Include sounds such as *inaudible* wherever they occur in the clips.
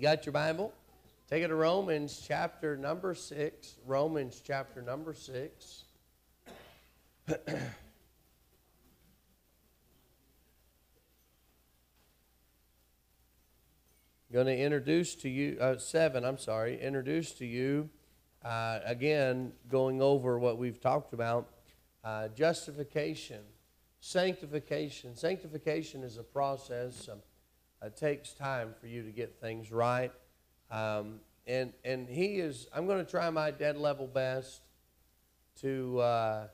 You got your Bible? Take it to Romans chapter number 6. Romans chapter number 6. *clears throat* going to introduce to you, uh, seven, I'm sorry, introduce to you, uh, again, going over what we've talked about uh, justification, sanctification. Sanctification is a process, um, it takes time for you to get things right. Um, and, and he is, I'm going to try my dead level best to, uh,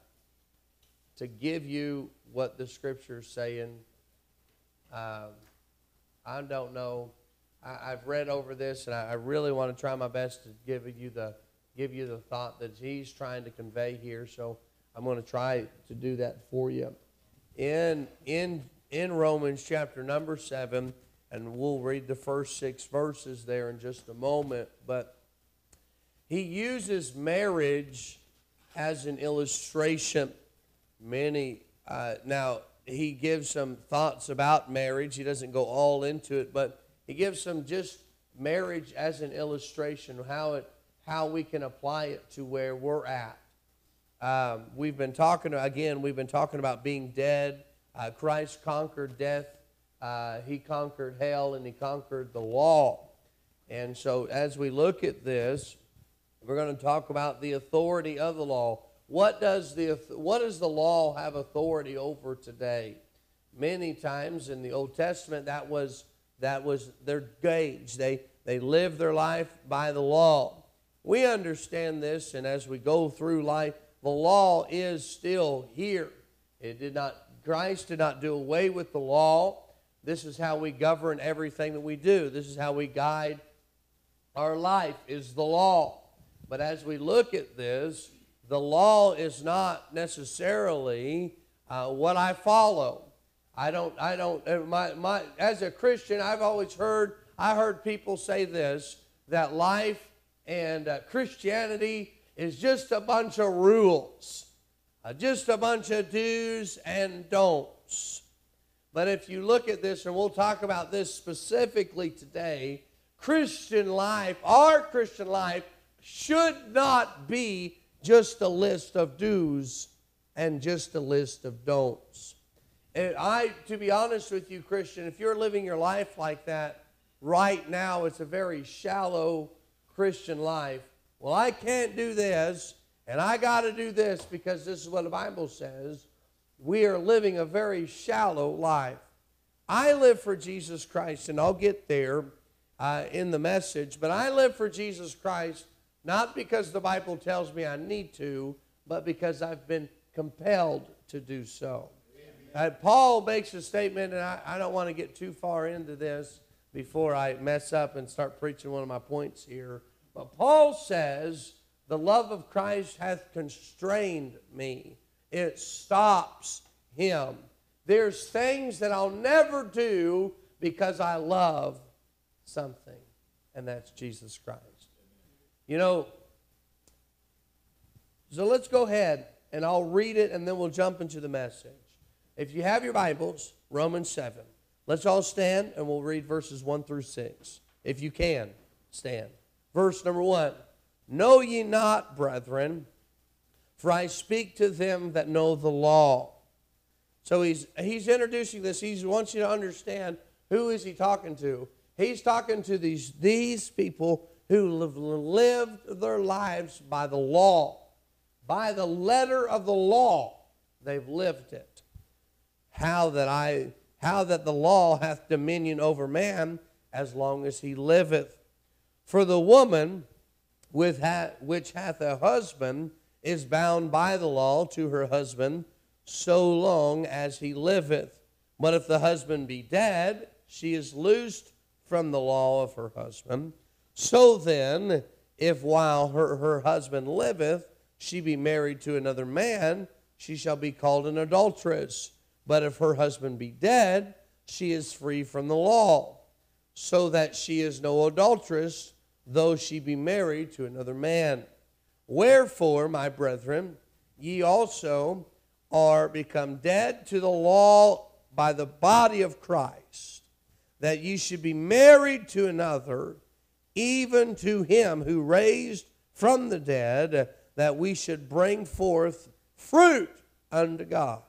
to give you what the scripture's saying. Um, I don't know I, have read over this, and I, I really want to try my best to give you the give you the thought that he's trying to convey here. So I'm going to try to do that for you. In in in Romans chapter number seven, and we'll read the first six verses there in just a moment. But he uses marriage as an illustration. Many uh, now he gives some thoughts about marriage. He doesn't go all into it, but he gives some just marriage as an illustration how it how we can apply it to where we're at. Um, we've been talking again. We've been talking about being dead. Uh, Christ conquered death. Uh, he conquered hell and he conquered the law. And so, as we look at this, we're going to talk about the authority of the law. What does the what does the law have authority over today? Many times in the Old Testament, that was that was their gauge. They, they lived their life by the law. We understand this, and as we go through life, the law is still here. It did not, Christ did not do away with the law. This is how we govern everything that we do. This is how we guide our life, is the law. But as we look at this, the law is not necessarily uh, what I follow. I don't, I don't, uh, my, my, as a Christian, I've always heard, I heard people say this, that life and uh, Christianity is just a bunch of rules, uh, just a bunch of do's and don'ts. But if you look at this, and we'll talk about this specifically today, Christian life, our Christian life, should not be just a list of do's and just a list of don'ts. And I, to be honest with you, Christian, if you're living your life like that right now, it's a very shallow Christian life. Well, I can't do this, and I got to do this because this is what the Bible says. We are living a very shallow life. I live for Jesus Christ, and I'll get there uh, in the message, but I live for Jesus Christ not because the Bible tells me I need to, but because I've been compelled to do so. Uh, Paul makes a statement, and I, I don't want to get too far into this before I mess up and start preaching one of my points here. But Paul says, The love of Christ hath constrained me, it stops him. There's things that I'll never do because I love something, and that's Jesus Christ. You know, so let's go ahead and I'll read it and then we'll jump into the message. If you have your Bibles, Romans 7. Let's all stand and we'll read verses 1 through 6. If you can, stand. Verse number 1 Know ye not, brethren, for I speak to them that know the law. So he's, he's introducing this. He wants you to understand who is he talking to. He's talking to these, these people who have lived their lives by the law. By the letter of the law, they've lived it how that I how that the law hath dominion over man as long as he liveth. For the woman with ha- which hath a husband is bound by the law to her husband so long as he liveth. But if the husband be dead, she is loosed from the law of her husband. So then, if while her, her husband liveth, she be married to another man, she shall be called an adulteress. But if her husband be dead, she is free from the law, so that she is no adulteress, though she be married to another man. Wherefore, my brethren, ye also are become dead to the law by the body of Christ, that ye should be married to another, even to him who raised from the dead, that we should bring forth fruit unto God.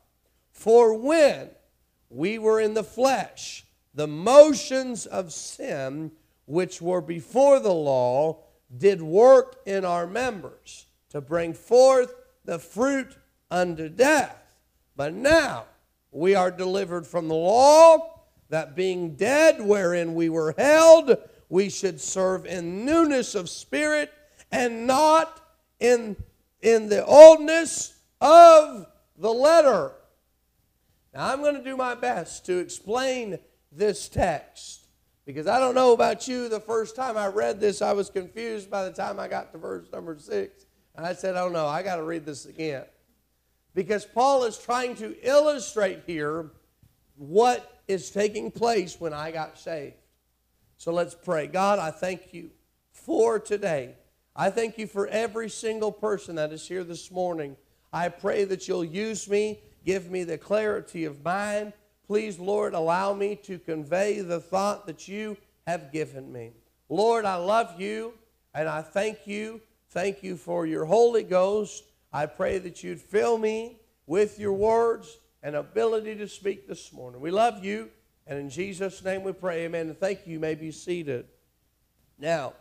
For when we were in the flesh, the motions of sin which were before the law did work in our members to bring forth the fruit unto death. But now we are delivered from the law, that being dead wherein we were held, we should serve in newness of spirit and not in, in the oldness of the letter. Now, I'm going to do my best to explain this text because I don't know about you. The first time I read this, I was confused by the time I got to verse number six. And I said, Oh no, I got to read this again. Because Paul is trying to illustrate here what is taking place when I got saved. So let's pray. God, I thank you for today. I thank you for every single person that is here this morning. I pray that you'll use me, give me the clarity of mind. Please, Lord, allow me to convey the thought that you have given me. Lord, I love you and I thank you. Thank you for your Holy Ghost. I pray that you'd fill me with your words and ability to speak this morning. We love you. And in Jesus' name we pray, amen. And thank you. You may be seated. Now,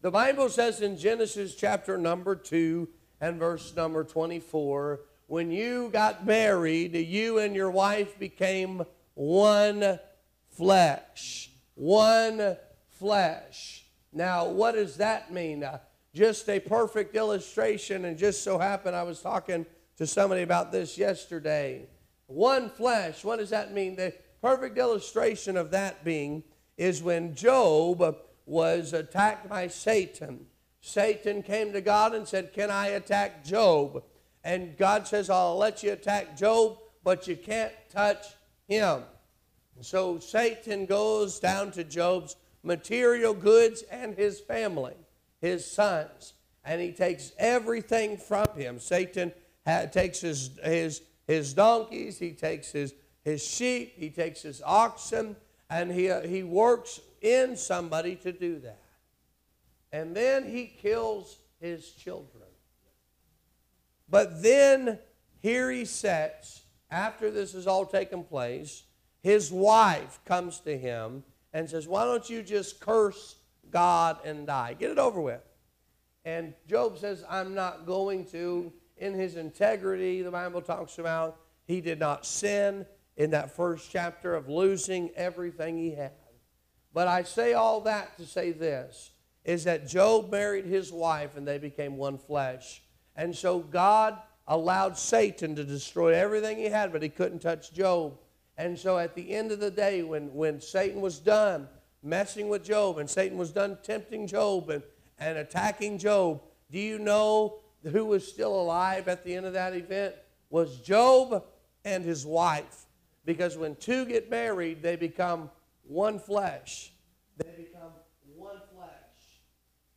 the Bible says in Genesis chapter number 2 and verse number 24, when you got married, you and your wife became one flesh. One flesh. Now, what does that mean? Uh, just a perfect illustration, and just so happened I was talking to somebody about this yesterday. One flesh, what does that mean? The perfect illustration of that being is when Job was attacked by Satan. Satan came to God and said, Can I attack Job? And God says, I'll let you attack Job, but you can't touch him. So Satan goes down to Job's material goods and his family, his sons, and he takes everything from him. Satan takes his, his, his donkeys, he takes his his sheep, he takes his oxen, and he, uh, he works in somebody to do that. And then he kills his children. But then here he sits, after this has all taken place, his wife comes to him and says, Why don't you just curse God and die? Get it over with. And Job says, I'm not going to. In his integrity, the Bible talks about, he did not sin in that first chapter of losing everything he had. But I say all that to say this is that Job married his wife and they became one flesh. And so God allowed Satan to destroy everything he had, but he couldn't touch Job. And so at the end of the day, when, when Satan was done messing with Job and Satan was done tempting Job and, and attacking Job, do you know who was still alive at the end of that event? Was Job and his wife. Because when two get married, they become one flesh. They become one flesh.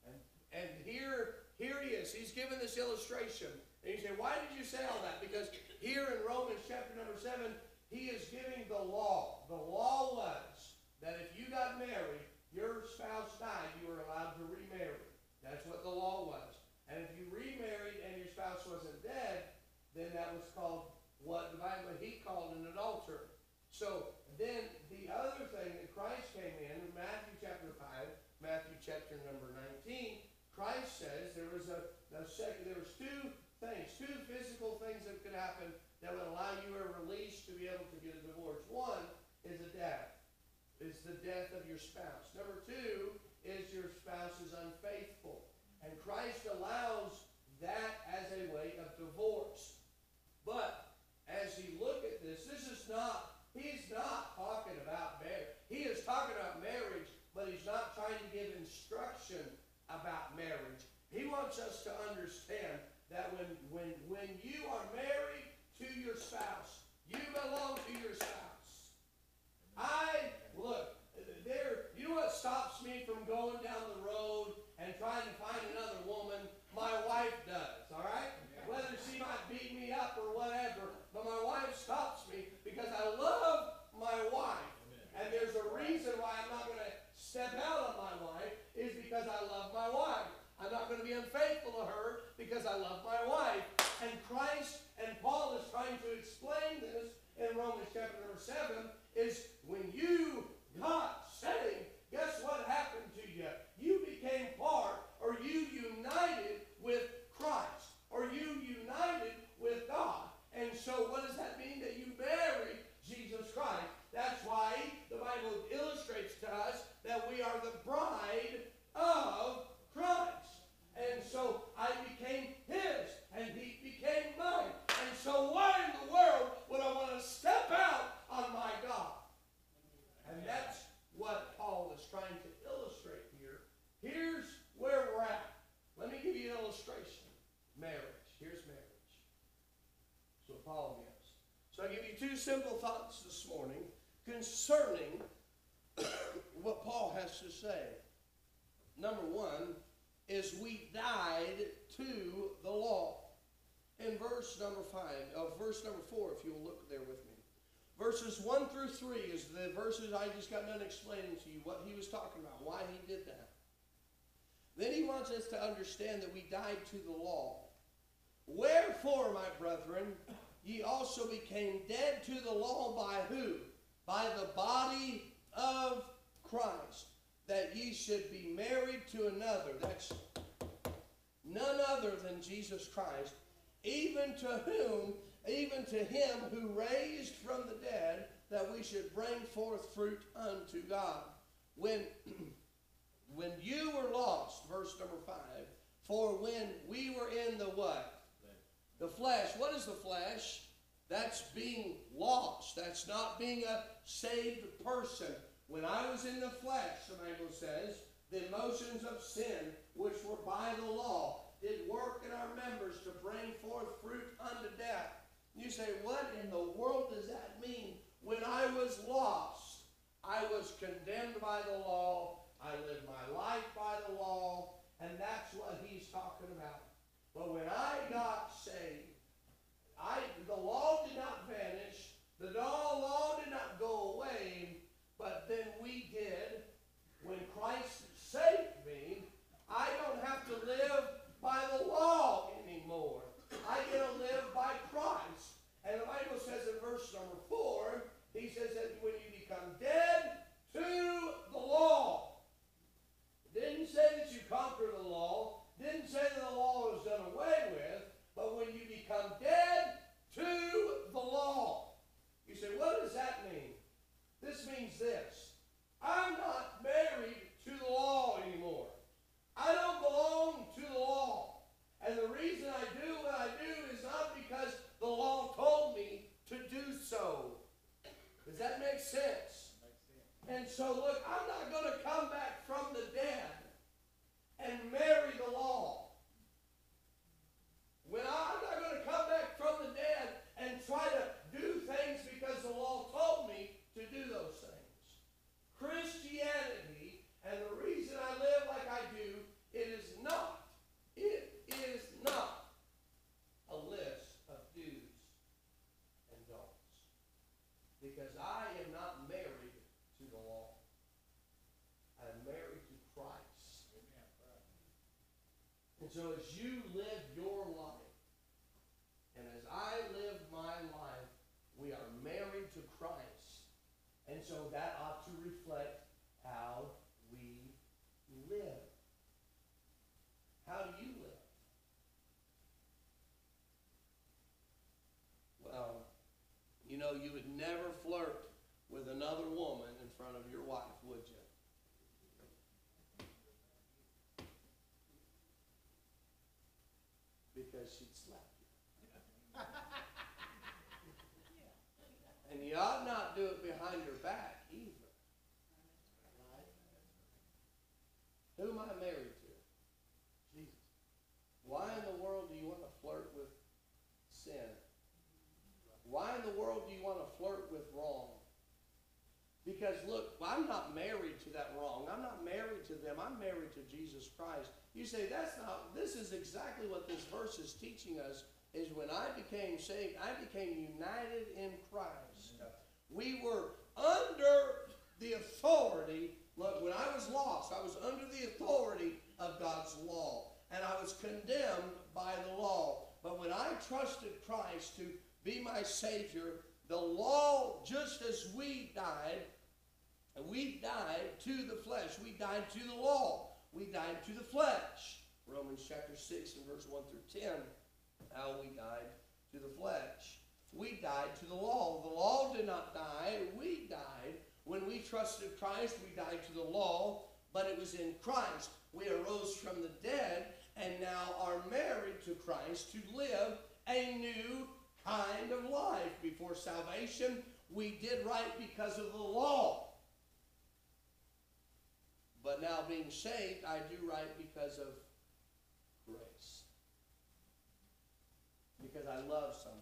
And, and here, here he is. He's given illustration. And you say, why did you say all that? Because here in Romans chapter number 7, he is giving the law. The law was that if you got married, your spouse died, you were allowed to remarry. That's what the law was. And if you remarried and your spouse wasn't dead, then that was called what the Bible he called an adulterer. So then the other thing that Christ came in, in Matthew chapter 5, Matthew chapter number 19, Christ says there was a, a second, there was two things, two physical things that could happen that would allow you a release to be able to get a divorce. One is a death. It's the death of your spouse. Number two is your spouse is unfaithful. And Christ allows that as a way of divorce. But as he look at this, this is not, he's not talking about marriage. He is talking about wants us to understand that when, when, when you are married to your spouse, you belong to your spouse. I, look, there, you know what stops me from going down the road and trying to find another woman? My wife does. Simple thoughts this morning concerning *coughs* what Paul has to say. Number one is we died to the law. In verse number five, uh, verse number four, if you'll look there with me. Verses one through three is the verses I just got done explaining to you what he was talking about, why he did that. Then he wants us to understand that we died to the law. Wherefore, my brethren, ye also became dead to the law by who? By the body of Christ, that ye should be married to another. That's none other than Jesus Christ, even to whom, even to him who raised from the dead, that we should bring forth fruit unto God. When, *clears throat* when you were lost, verse number five, for when we were in the what? The flesh. What is the flesh? That's being lost. That's not being a saved person. When I was in the flesh, the Bible says, the emotions of sin, which were by the law, did work in our members to bring forth fruit unto death. You say, what in the world does that mean? When I was lost, I was condemned by the law. I lived my life by the law. And that's what he's talking about. But when I got saved, I, the law did not vanish. The law did not go away. But then we did. When Christ saved Because she'd slap you. *laughs* and you ought not do it behind her back either. Who am I married to? Jesus. Why in the world do you want to flirt with sin? Why in the world do you want to flirt with wrong? Because look, I'm not married to that wrong. I'm not married to them. I'm married to Jesus Christ. You say that's not this is exactly what this verse is teaching us is when I became saved, I became united in Christ. We were under the authority. Look, when I was lost, I was under the authority of God's law. And I was condemned by the law. But when I trusted Christ to be my Savior, the law, just as we died, we died to the flesh. We died to the law. We died to the flesh. Romans chapter 6 and verse 1 through 10. How we died to the flesh. We died to the law. The law did not die. We died. When we trusted Christ, we died to the law, but it was in Christ. We arose from the dead and now are married to Christ to live a new kind of life. Before salvation, we did right because of the law. But now being saved, I do right because of grace. Because I love somebody.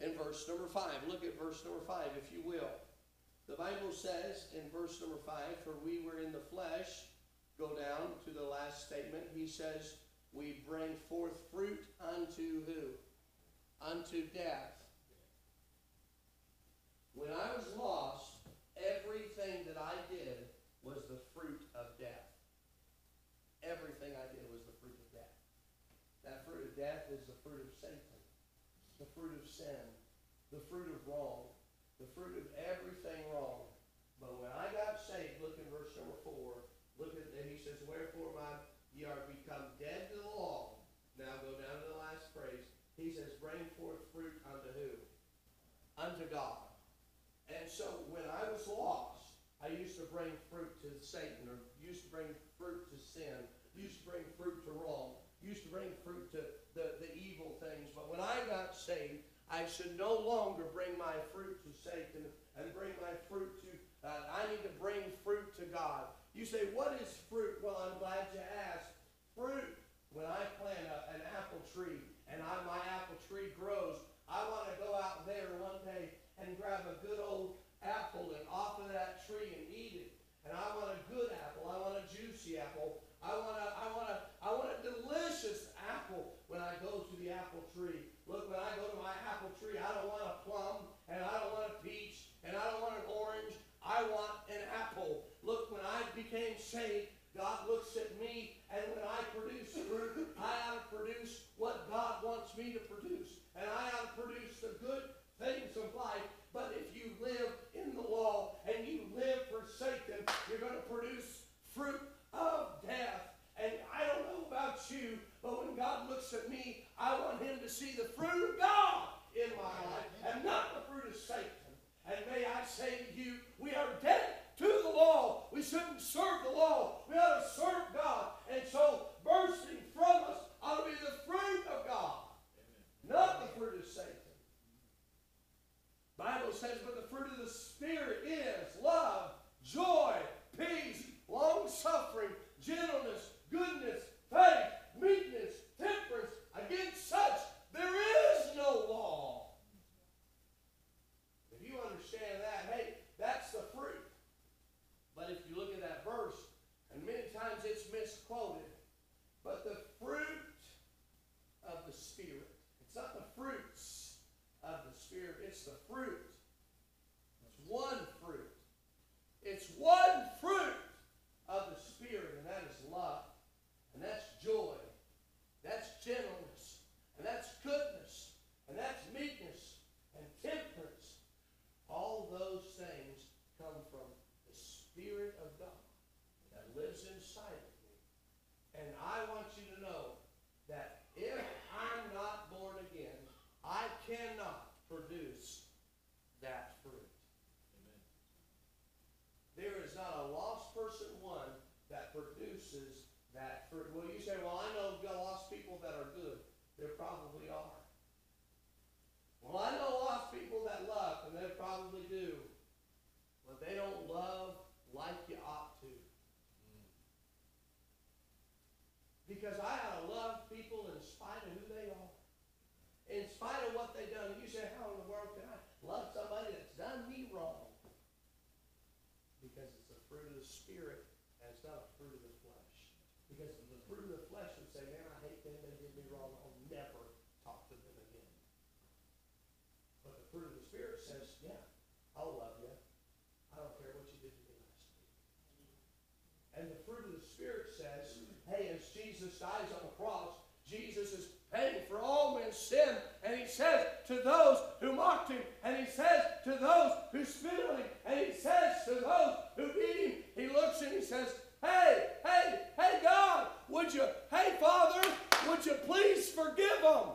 in verse number 5. Look at verse number 5, if you will. The Bible says in verse number 5, For we were in the flesh, go down to the last statement. He says, We bring forth fruit unto who? Unto death. When I was lost, everything that I did was the fruit of death. Everything I did was the fruit of death. That fruit of death is the fruit of Satan, the fruit of sin, the fruit of wrong, the fruit of everything wrong. But when I got saved, look in verse number four, look at it, he says, Wherefore my ye are become dead to the law. Now go down to the last phrase. He says, Bring forth fruit unto who? Unto God. And so when I was lost, I used to bring fruit to Satan, or used to bring fruit to sin, used to bring fruit to wrong, used to bring fruit to the, the evil things. But when I got saved, I should no longer bring my fruit to Satan and bring my fruit to, uh, I need to bring fruit to God. You say, what is fruit? Well, I'm the fruit of the Spirit, and it's not a fruit of the flesh. Because the fruit of the flesh would say, man, I hate them, they did me wrong, I'll never talk to them again. But the fruit of the Spirit says, yeah, I'll love you. I don't care what you did to me last week. And the fruit of the Spirit says, hey, as Jesus dies on the cross, Jesus is paying for all men's sin. And he says to those who mocked him, and he says to those who spit on him, and he says to those who beat him, he looks and he says, Hey, hey, hey, God, would you, hey, Father, would you please forgive them?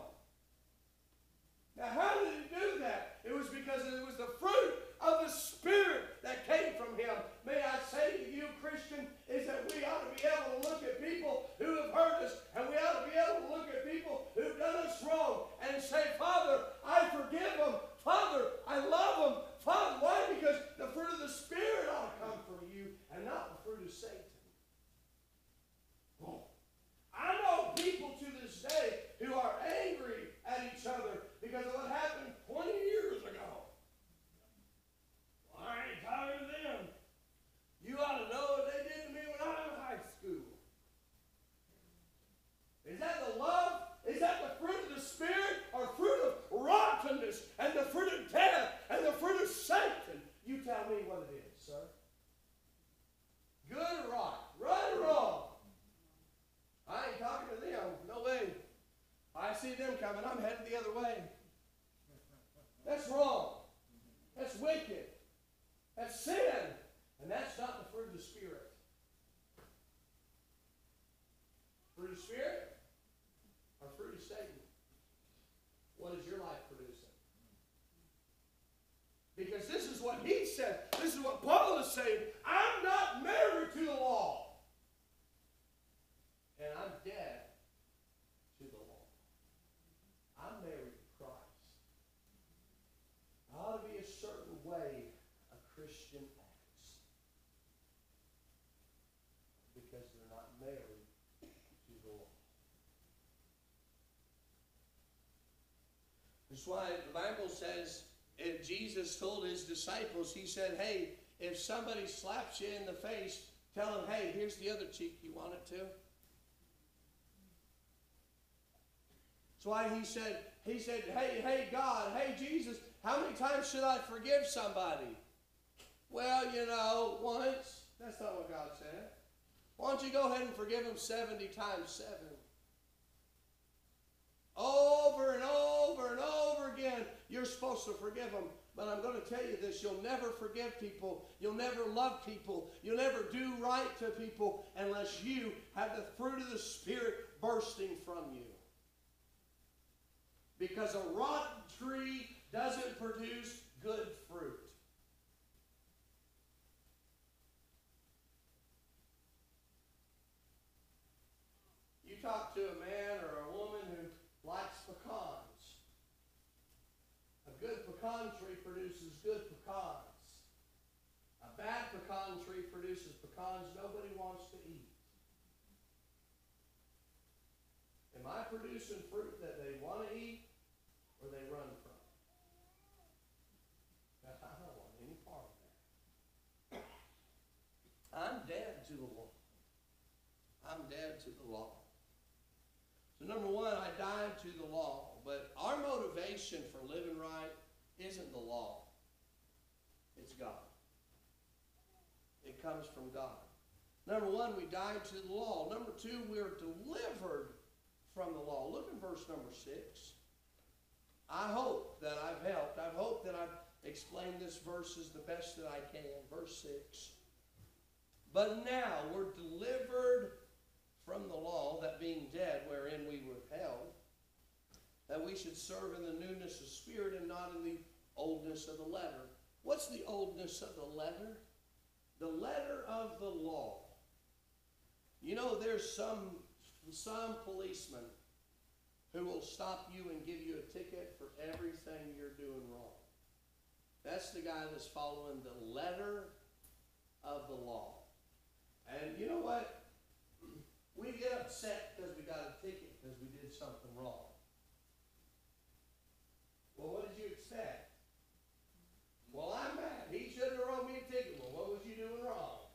Now, how did he do that? It was because it was the fruit of the Spirit that came from him. May I say to you, Christian, is that we ought to be able to look at people who have hurt us, and we ought to be able to look at people who've done us wrong and say, Father, I forgive them. Father, I love them. Father, why? Because the fruit of the Spirit ought to come from you and not the fruit of Satan. Oh. I know people to this day who are angry at each other because of what happened 20 That's sin. And that's not the fruit of the Spirit. Fruit of the Spirit or fruit of Satan? What is your life producing? Because this is what he said. This is what Paul is saying. I'm not married to the law. And I'm dead to the law. I'm married to Christ. There ought to be a certain way a Christian acts. Because they're not married to the law. That's why the Bible says, if Jesus told his disciples, he said, hey, if somebody slaps you in the face, tell them, hey, here's the other cheek, you want it too? That's why he said, he said, hey, hey, God, hey, Jesus, how many times should I forgive somebody? Well, you know, once. That's not what God said. Why don't you go ahead and forgive him 70 times 7? Over and over and over again, you're supposed to forgive them. But I'm going to tell you this you'll never forgive people. You'll never love people. You'll never do right to people unless you have the fruit of the Spirit bursting from you. Because a rotten tree doesn't produce good fruit. You talk to a man or a woman who likes pecans. A good pecan tree produces good pecans. A bad pecan tree produces pecans nobody wants to eat. Am I producing fruit that they want to eat or they run from? *laughs* I don't want any part of that. I'm dead to the law. I'm dead to the law. So number one, I died to the law. But our motivation for living right isn't the law. It's God. It comes from God. Number one, we died to the law. Number two, we are delivered from the law. Look at verse number six. I hope that I've helped. I hope that I've explained this verse as the best that I can. Verse 6. But now we're delivered from the law, that being dead wherein we were held, that we should serve in the newness of spirit and not in the oldness of the letter. What's the oldness of the letter? The letter of the law. You know, there's some, some policemen who will stop you and give you a ticket for everything you're doing wrong. That's the guy that's following the letter of the law. And you know what? We get upset because we got a ticket because we did something wrong. Well, what did you expect? Well, I'm mad. He shouldn't have wrote me a ticket. Well, what was you doing wrong?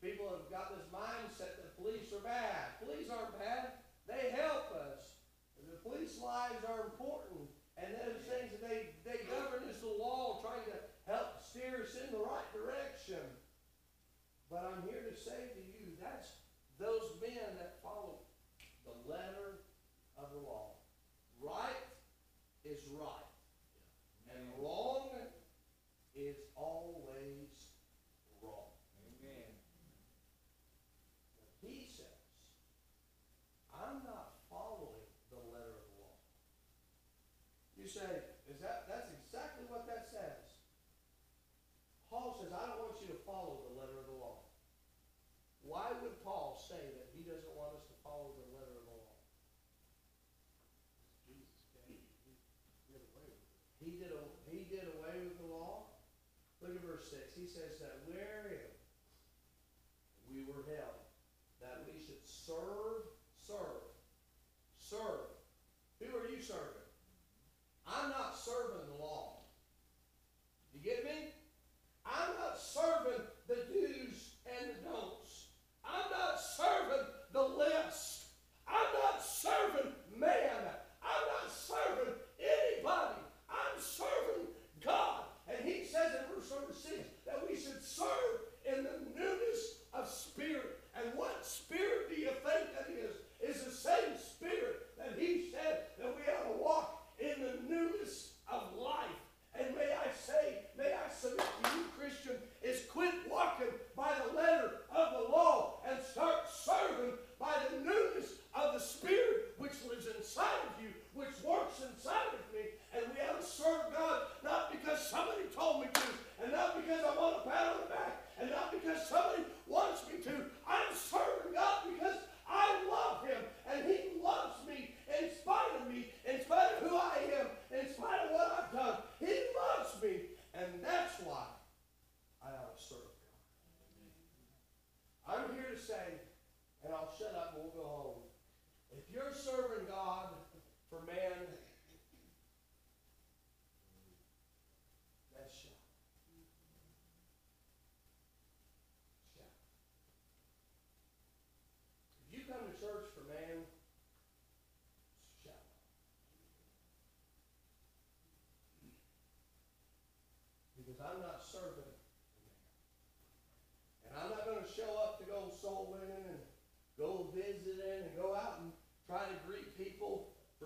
People have got this mindset that police are bad. Police aren't bad. They help us. The police lives are important. And those things that they, they govern is the law trying to help steer us in the right direction. But I'm here to say to you, that's those men that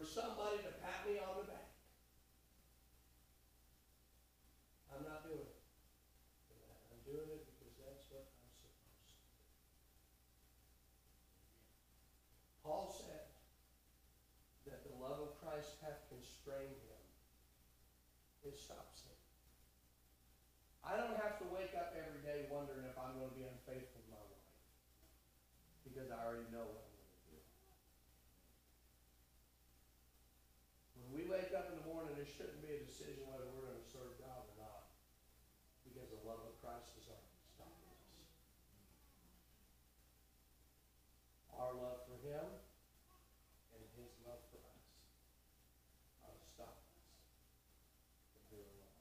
somebody to pat me on the back. I'm not doing it for that. I'm doing it because that's what I'm supposed to do. Paul said that the love of Christ hath constrained him. It stops him. I don't have to wake up every day wondering if I'm gonna be unfaithful to my wife. Because I already know what I'm gonna do. When we wake up in the morning, it shouldn't be a decision whether we're gonna serve God or not. Because the love of Christ is already stopping us. Our love for Him and His love for us ought to stop us from doing wrong.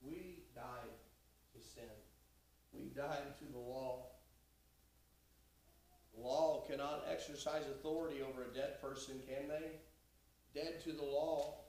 We died to sin. We died to the law. Law cannot exercise authority over a dead person, can they? Dead to the law.